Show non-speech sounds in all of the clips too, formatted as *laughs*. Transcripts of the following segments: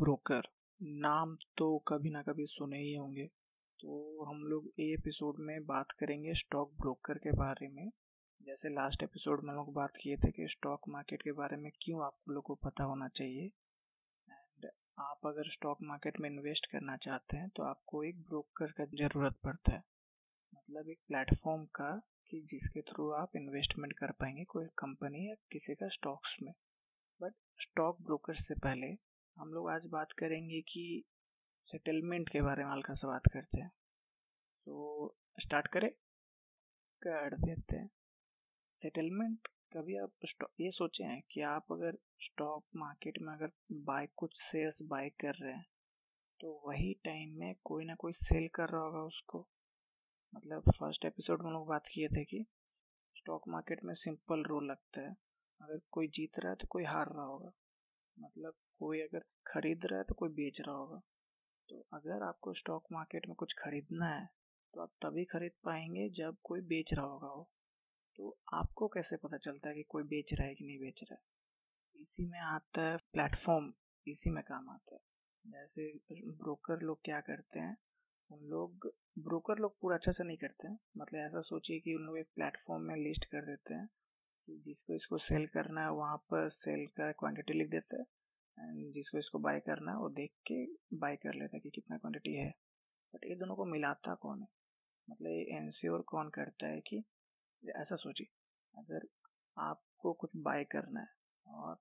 Broker नाम तो कभी ना कभी सुने ही होंगे। तो हम लोग ये एपिसोड में बात करेंगे स्टॉक ब्रोकर के बारे में। जैसे लास्ट एपिसोड में हम लोग बात किए थे कि स्टॉक मार्केट के बारे में क्यों आप लोग को पता होना चाहिए। एंड आप अगर स्टॉक मार्केट में इन्वेस्ट करना चाहते हैं तो आपको एक ब्रोकर का ज़रूरत पड़ता है। मतलब एक प्लेटफॉर्म का कि जिसके थ्रू आप इन्वेस्टमेंट कर पाएँगे, कोई कंपनी या किसी का स्टॉक्स में। बट स्टॉक ब्रोकर से पहले हम लोग आज बात करेंगे कि सेटलमेंट के बारे में हल्का सा बात करते हैं। तो स्टार्ट करें। कर देते हैं। सेटलमेंट कभी आप ये सोचे हैं कि आप अगर स्टॉक मार्केट में अगर बाय कुछ शेयर्स बाय कर रहे हैं तो वही टाइम में कोई ना कोई सेल कर रहा होगा उसको। मतलब फ़र्स्ट एपिसोड में लोग बात किए थे कि स्टॉक मार्केट में सिंपल रूल लगता है। अगर कोई जीत रहा है तो कोई हार रहा होगा। मतलब कोई अगर खरीद रहा है तो कोई बेच रहा होगा। तो अगर आपको स्टॉक मार्केट में कुछ खरीदना है तो आप तभी खरीद पाएँगे जब कोई बेच रहा होगा वो। तो आपको कैसे पता चलता है कि कोई बेच रहा है कि नहीं बेच रहा है? इसी में आता है प्लेटफॉर्म इसी में काम आता है। जैसे ब्रोकर लोग क्या करते हैं, उन लोग ब्रोकर लोग पूरा अच्छा से नहीं करते हैं। मतलब ऐसा सोचिए कि उन लोग एक प्लेटफॉर्म में लिस्ट कर देते हैं जिसको इसको सेल करना है, वहाँ पर सेल का क्वांटिटी लिख देता है एंड जिसको इसको बाय करना है, वो देख के बाय कर लेता है कि कितना क्वांटिटी है। बट ये दोनों को मिलाता कौन है? मतलब ये इंश्योर कौन करता है कि, ऐसा सोचिए, अगर आपको कुछ बाय करना है और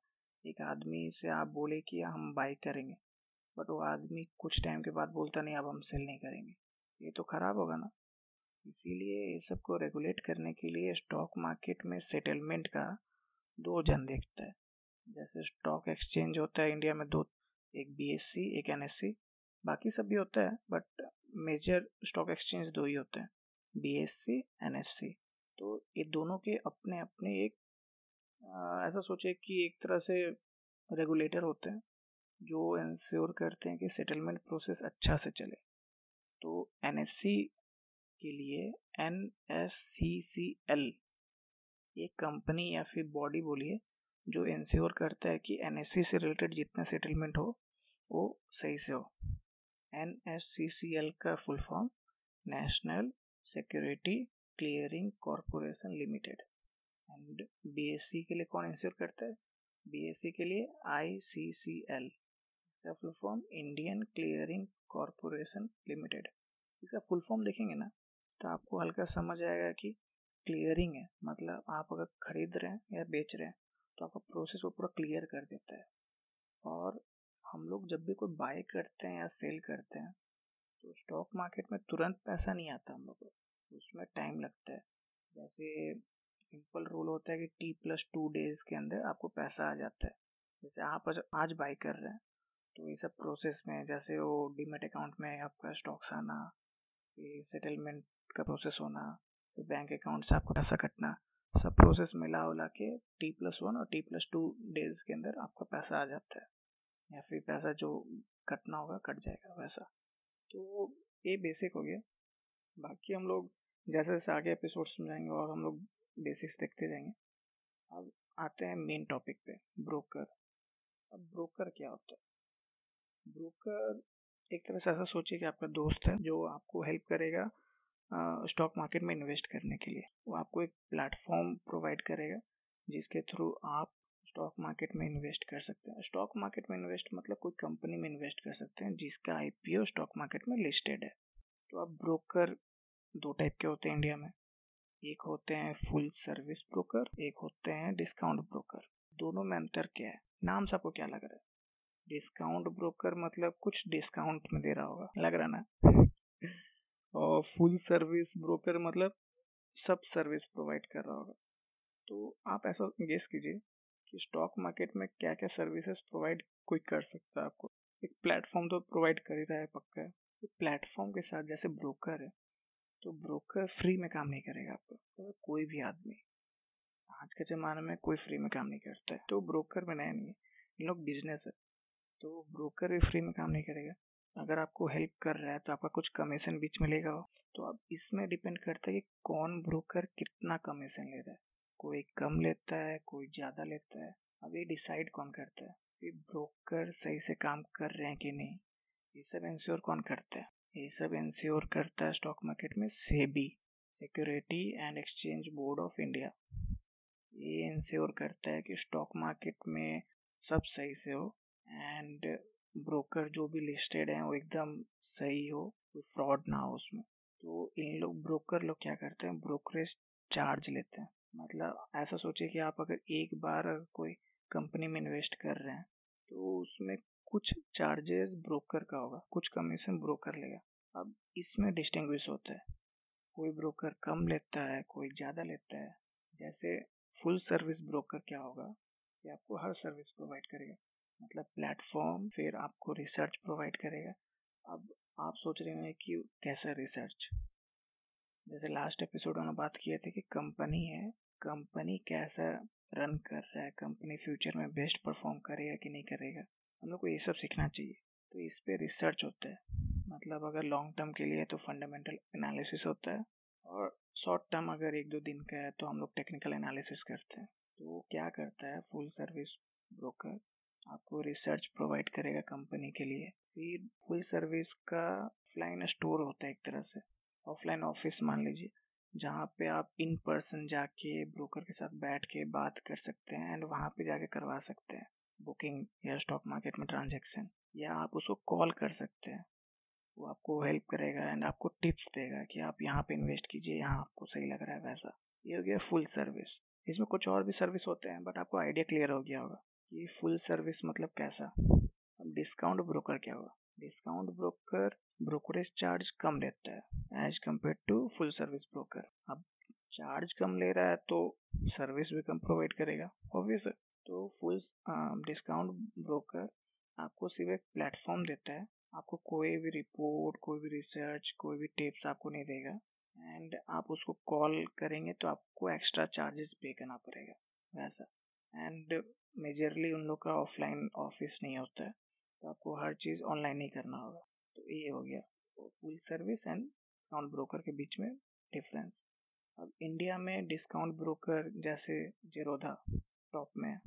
एक आदमी से आप बोले कि हम बाय करेंगे बट वो आदमी कुछ टाइम के बाद बोलता नहीं, अब हम सेल नहीं करेंगे। ये तो खराब होगा ना? इसीलिए ये सबको रेगुलेट करने के लिए स्टॉक मार्केट में सेटलमेंट का दो जन देखता है। जैसे स्टॉक एक्सचेंज होता है इंडिया में दो एक बीएससी एक एनएससी बाकी सब भी होता है बट मेजर स्टॉक एक्सचेंज दो ही होते हैं बीएससी एनएससी तो ये दोनों के अपने अपने एक आ, ऐसा सोचे कि एक तरह से रेगुलेटर होते हैं जो इंश्योर करते हैं कि सेटलमेंट प्रोसेस अच्छा से चले। तो एनएससी के लिए N S C C L एक कंपनी या फिर बॉडी बोलिए, जो इंश्योर करता है कि एनएससी से रिलेटेड जितना सेटलमेंट हो, वो सही से हो। N S C C L का full form national security clearing corporation limited and BSC के लिए कौन इंश्योर करता है? बीएससी के लिए आई सी सी एल इसका full form Indian clearing corporation limited इसका फुल फॉर्म देखेंगे ना? तो आपको हल्का समझ आएगा कि क्लियरिंग है मतलब आप अगर खरीद रहे हैं या बेच रहे हैं तो आपका प्रोसेस वो पूरा क्लियर कर देता है। और हम लोग जब भी कोई बाय करते हैं या सेल करते हैं तो स्टॉक मार्केट में तुरंत पैसा नहीं आता हम लोग को, उसमें टाइम लगता है। जैसे सिंपल रूल होता है कि टी प्लस टू डेज़ के अंदर आपको पैसा आ जाता है। जैसे आप आज बाय कर रहे हैं तो ये सब प्रोसेस में, जैसे वो डीमेट अकाउंट में आपका स्टॉक्स आना सेटलमेंट का प्रोसेस होना फिर बैंक अकाउंट से आपको पैसा कटना, सब प्रोसेस मिला उला के टी प्लस वन और टी प्लस टू डेज़ के अंदर आपका पैसा आ जाता है। या फिर पैसा जो कटना होगा, कट जाएगा वैसा। तो ये बेसिक हो गया। बाकी हम लोग जैसे जैसे आगे एपिसोड्स में जाएँगे और हम लोग बेसिक्स देखते जाएँगे। अब आते हैं मेन टॉपिक पे ब्रोकर अब ब्रोकर क्या होता है? ब्रोकर एक तरह से ऐसा सोचिए कि आपका दोस्त है जो आपको हेल्प करेगा स्टॉक मार्केट में इन्वेस्ट करने के लिए। वो आपको एक प्लेटफॉर्म प्रोवाइड करेगा जिसके थ्रू आप स्टॉक मार्केट में इन्वेस्ट कर सकते हैं। स्टॉक मार्केट में इन्वेस्ट मतलब कोई कंपनी में इन्वेस्ट कर सकते हैं जिसका आईपीओ स्टॉक मार्केट में लिस्टेड है। तो अब ब्रोकर दो टाइप के होते हैं इंडिया में। एक होते हैं फुल सर्विस ब्रोकर एक होते हैं डिस्काउंट ब्रोकर दोनों में अंतर क्या है? नाम से आपको क्या लग रहा है? डिस्काउंट ब्रोकर मतलब कुछ डिस्काउंट में दे रहा होगा, लग रहा ना? *laughs* और फुल सर्विस ब्रोकर मतलब सब सर्विस प्रोवाइड कर रहा होगा। तो आप ऐसा गेस कीजिए कि स्टॉक मार्केट में क्या क्या सर्विसेज़ प्रोवाइड कोई कर सकता है आपको। एक प्लेटफॉर्म तो प्रोवाइड कर ही रहा है पक्का। है प्लेटफॉर्म के साथ जैसे ब्रोकर है तो ब्रोकर फ्री में काम नहीं करेगा आपको तो कोई भी आदमी। आज के ज़माने में कोई फ्री में काम नहीं करता है। तो ब्रोकर में नया नहीं है। इन लोग बिज़नेस है। तो ब्रोकर भी फ्री में काम नहीं करेगा। अगर आपको हेल्प कर रहा है तो आपका कुछ कमीशन बीच में लेगा तो अब इसमें डिपेंड करता है कि कौन ब्रोकर कितना कमीशन ले रहा है। कोई कम लेता है, कोई ज़्यादा लेता है। अब ये डिसाइड कौन करता है, कि ब्रोकर सही से काम कर रहे हैं कि नहीं। ये सब इंश्योर कौन करता है? ये सब इंश्योर करता है स्टॉक मार्केट में SEBI security and exchange board of India ये इंश्योर करता है कि स्टॉक मार्केट में सब सही से हो। एंड ब्रोकर जो भी लिस्टेड हैं वो एकदम सही हो, कोई फ्रॉड ना हो उसमें। तो इन लोग ब्रोकर लोग क्या करते हैं? ब्रोकरेज चार्ज लेते हैं। मतलब ऐसा सोचिए कि आप अगर एक बार कोई कंपनी में इन्वेस्ट कर रहे हैं तो उसमें कुछ चार्जेस ब्रोकर का होगा, कुछ कमीशन ब्रोकर लेगा। अब इसमें डिस्टिंग्विश होता है। कोई ब्रोकर कम लेता है, कोई ज़्यादा लेता है। जैसे फुल सर्विस ब्रोकर क्या होगा? कि आपको हर सर्विस प्रोवाइड करेगा। मतलब प्लेटफॉर्म फिर आपको रिसर्च प्रोवाइड करेगा। अब आप सोच रहे हैं कि कैसा रिसर्च जैसे लास्ट एपिसोड में बात किए थे कि कंपनी है कंपनी कैसा रन कर रहा है कंपनी फ्यूचर में बेस्ट परफॉर्म करेगा कि नहीं करेगा? हम लोग को ये सब सीखना चाहिए। तो इस पर रिसर्च होता है। मतलब अगर लॉन्ग टर्म के लिए तो फंडामेंटल एनालिसिस होता है और शॉर्ट टर्म अगर एक दो दिन का है तो हम लोग टेक्निकल एनालिसिस करते हैं। तो क्या करता है? फुल सर्विस ब्रोकर आपको रिसर्च प्रोवाइड करेगा कंपनी के लिए। फिर फुल सर्विस का ऑफलाइन स्टोर होता है एक तरह से। ऑफलाइन ऑफ़िस मान लीजिए, जहाँ पे आप इन पर्सन जाके ब्रोकर के साथ बैठ के बात कर सकते हैं एंड वहाँ पे जाके करवा सकते हैं। बुकिंग या स्टॉक मार्केट में ट्रांजेक्शन या आप उसको कॉल कर सकते हैं। वो आपको हेल्प करेगा एंड आपको टिप्स देगा कि आप यहाँ पे इन्वेस्ट कीजिए, यहाँ आपको सही लग रहा है, वैसा। ये हो गया फुल सर्विस इसमें कुछ और भी सर्विस होते हैं बट आपको आइडिया क्लियर हो गया होगा। कि फुल सर्विस मतलब कैसा? अब डिस्काउंट ब्रोकर क्या होगा? डिस्काउंट ब्रोकर ब्रोकरेज चार्ज कम लेता है as compared to full service broker अब चार्ज कम ले रहा है तो सर्विस भी कम प्रोवाइड करेगा ऑब्वियस तो फुल डिस्काउंट ब्रोकर आपको सिर्फ़ एक प्लेटफॉर्म देता है। आपको कोई भी रिपोर्ट कोई भी रिसर्च कोई भी टिप्स आपको नहीं देगा। एंड आप उसको कॉल करेंगे तो आपको एक्स्ट्रा चार्जेस पे करना पड़ेगा, वैसा। एंड मेजरली उन लोग का ऑफलाइन ऑफ़िस नहीं होता है। तो आपको हर चीज़ ऑनलाइन ही करना होगा। तो ये हो गया। Full service and discount broker के बीच में डिफरेंस अब इंडिया में डिस्काउंट ब्रोकर जैसे जेरोधा टॉप में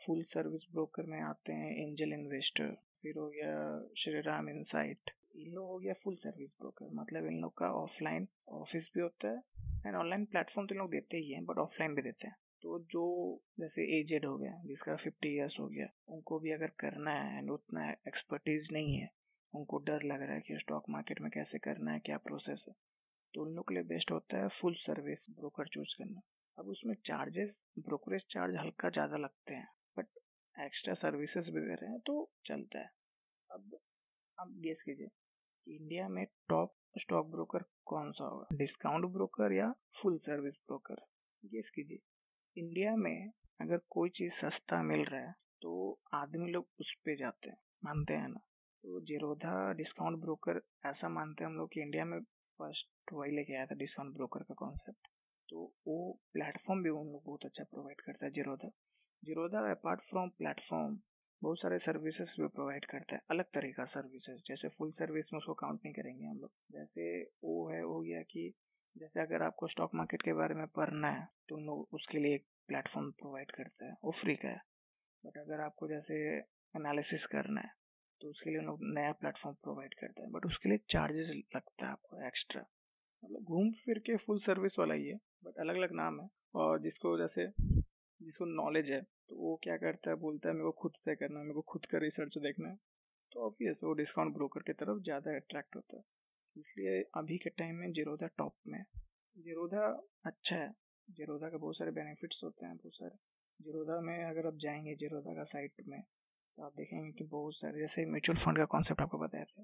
फुल सर्विस ब्रोकर में आते हैं एंजल इन्वेस्टर फिर हो गया श्री राम इनसाइट इन लोग हो गया फुल सर्विस ब्रोकर मतलब इन लोग का ऑफलाइन ऑफ़िस भी होता है। एंड ऑनलाइन प्लेटफॉर्म तो इन लोग देते ही हैं बट ऑफलाइन भी देते हैं। तो जो जैसे एजेड हो गया, जिसका फिफ्टी ईयर्स हो गया, उनको भी अगर करना है एंड उतना एक्सपर्टीज नहीं है, उनको डर लग रहा है कि स्टॉक मार्केट में कैसे करना है, क्या प्रोसेस है तो उन लोग के लिए बेस्ट होता है फुल सर्विस ब्रोकर चूज़ करना। अब उसमें चार्जेस ब्रोकरेज चार्ज हल्का ज़्यादा लगते हैं बट एक्स्ट्रा सर्विसेज़ भी दे रहे हैं तो चलता है। अब अब गेस कीजिए कि इंडिया में टॉप स्टॉक ब्रोकर कौन सा होगा? डिस्काउंट ब्रोकर या फुल सर्विस ब्रोकर गेस कीजिए। इंडिया में अगर कोई चीज़ सस्ता मिल रहा है तो आदमी लोग उस पे जाते हैं, मानते हैं ना। तो जीरोधा डिस्काउंट ब्रोकर ऐसा मानते हैं हम लोग कि इंडिया में फ़र्स्ट वही लेके आया था डिस्काउंट ब्रोकर का कॉन्सेप्ट तो वो प्लेटफॉर्म भी उन लोग बहुत अच्छा प्रोवाइड करता है Zerodha Zerodha apart from platform बहुत सारे सर्विसेज़ भी प्रोवाइड करता है, अलग तरह का सर्विसेज़ जैसे फुल सर्विस में उसको काउंट नहीं करेंगे हम लोग। जैसे वो है, हो गया कि जैसे अगर आपको स्टॉक मार्केट के बारे में पढ़ना है तो उन लोग उसके लिए एक प्लेटफॉर्म प्रोवाइड करता है, वो फ्री का है। बट अगर आपको जैसे एनालिसिस करना है तो उसके लिए उन लोग नया प्लेटफॉर्म प्रोवाइड करता है। बट उसके लिए चार्जेस लगता है आपको एक्स्ट्रा मतलब घूम फिर के फुल सर्विस वाला ही है बट अलग अलग नाम है। और जिसको जैसे, जिसको नॉलेज है तो वो क्या करता है, बोलता है, मेरे को खुद से करना है, मेरे को खुद का रिसर्च देखना है। तो ऑब्वियस वो डिस्काउंट ब्रोकर की तरफ़ ज़्यादा अट्रैक्ट होता है। इसलिए अभी के टाइम में जीरोधा टॉप में जीरोधा अच्छा है। जीरोधा के बहुत सारे बेनिफिट्स होते हैं, बहुत सारे। जीरोधा में अगर आप जाएँगे जीरोधा का साइट में तो आप देखेंगे कि बहुत सारे, जैसे म्यूचुअल फंड का कॉन्सेप्ट आपको बताया था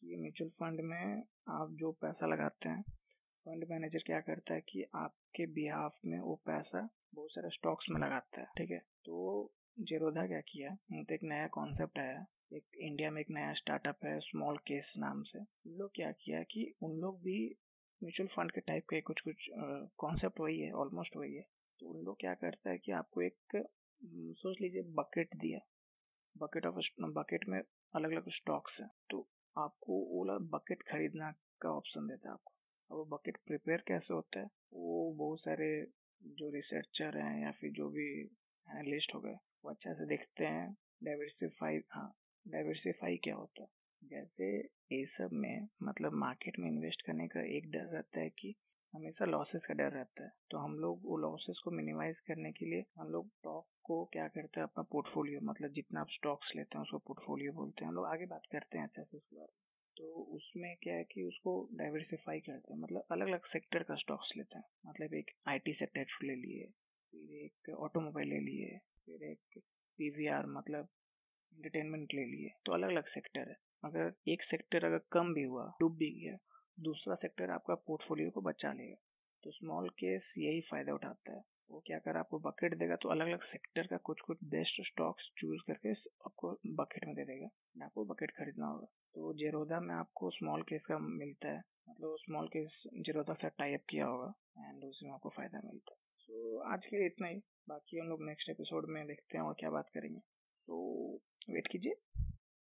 कि म्यूचुअल फंड में आप जो पैसा लगाते हैं फंड मैनेजर क्या करता है कि आपके बिहाफ में वो पैसा बहुत सारे स्टॉक्स में लगाता है, ठीक है? तो जीरोधा क्या किया? तो एक नया कॉन्सेप्ट आया। एक इंडिया में एक नया स्टार्टअप है स्मॉल केस नाम से। उन लोग क्या किया कि उन लोग भी म्यूचुअल फंड के टाइप के कुछ कुछ कॉन्सेप्ट वही है ऑलमोस्ट वही है। तो उन लोग क्या करता है कि आपको एक सोच लीजिए बकेट दिया। बकेट ऑफ़ बकेट में अलग अलग स्टॉक्स है। तो आपको वो बकेट खरीदना का ऑप्शन देता है आपको। अब वो बकेट प्रिपेयर कैसे होता है? वो बहुत सारे जो रिसर्चर हैं या फिर जो भी एनालिस्ट हो गए, वो अच्छे से देखते हैं डाइवर्सिफाई हाँ डाइवर्सिफाई क्या होता है? जैसे ये सब में मतलब मार्केट में इन्वेस्ट करने का एक डर रहता है कि हमेशा लॉसेस का डर रहता है। तो हम लोग वो लॉसेस को मिनिमाइज करने के लिए हम लोग स्टॉक को क्या करते हैं? अपना पोर्टफोलियो मतलब जितना आप स्टॉक्स लेते हैं, उसको पोर्टफोलियो बोलते हैं। हम लोग आगे बात करते हैं अच्छे से उसके बारे में। तो उसमें क्या है कि उसको डाइवर्सिफाई करते हैं। मतलब अलग अलग सेक्टर का स्टॉक्स लेते हैं। मतलब एक आईटी सेक्टर ले लिए, फिर एक ऑटोमोबाइल ले लिए, फिर एक पीवीआर मतलब एंटरटेनमेंट ले लिए तो अलग अलग सेक्टर है। अगर एक सेक्टर अगर कम भी हुआ डूब भी गया दूसरा सेक्टर आपका पोर्टफोलियो को बचा लेगा। तो स्मॉल केस यही फ़ायदा उठाता है। वो क्या कर आपको बकेट देगा तो अलग अलग सेक्टर का कुछ कुछ बेस्ट स्टॉक्स चूज़ करके आपको बकेट में दे देगा। आपको बकेट खरीदना होगा। तो जेरोदा में आपको स्मॉल केस का मिलता है। मतलब स्मॉल केस जेरोदा से टाइप किया होगा एंड उसमें आपको फ़ायदा मिलता है। सो so, आज के लिए इतना ही। बाकी हम लोग नेक्स्ट एपिसोड में देखते हैं और क्या बात करेंगे। तो वेट कीजिए।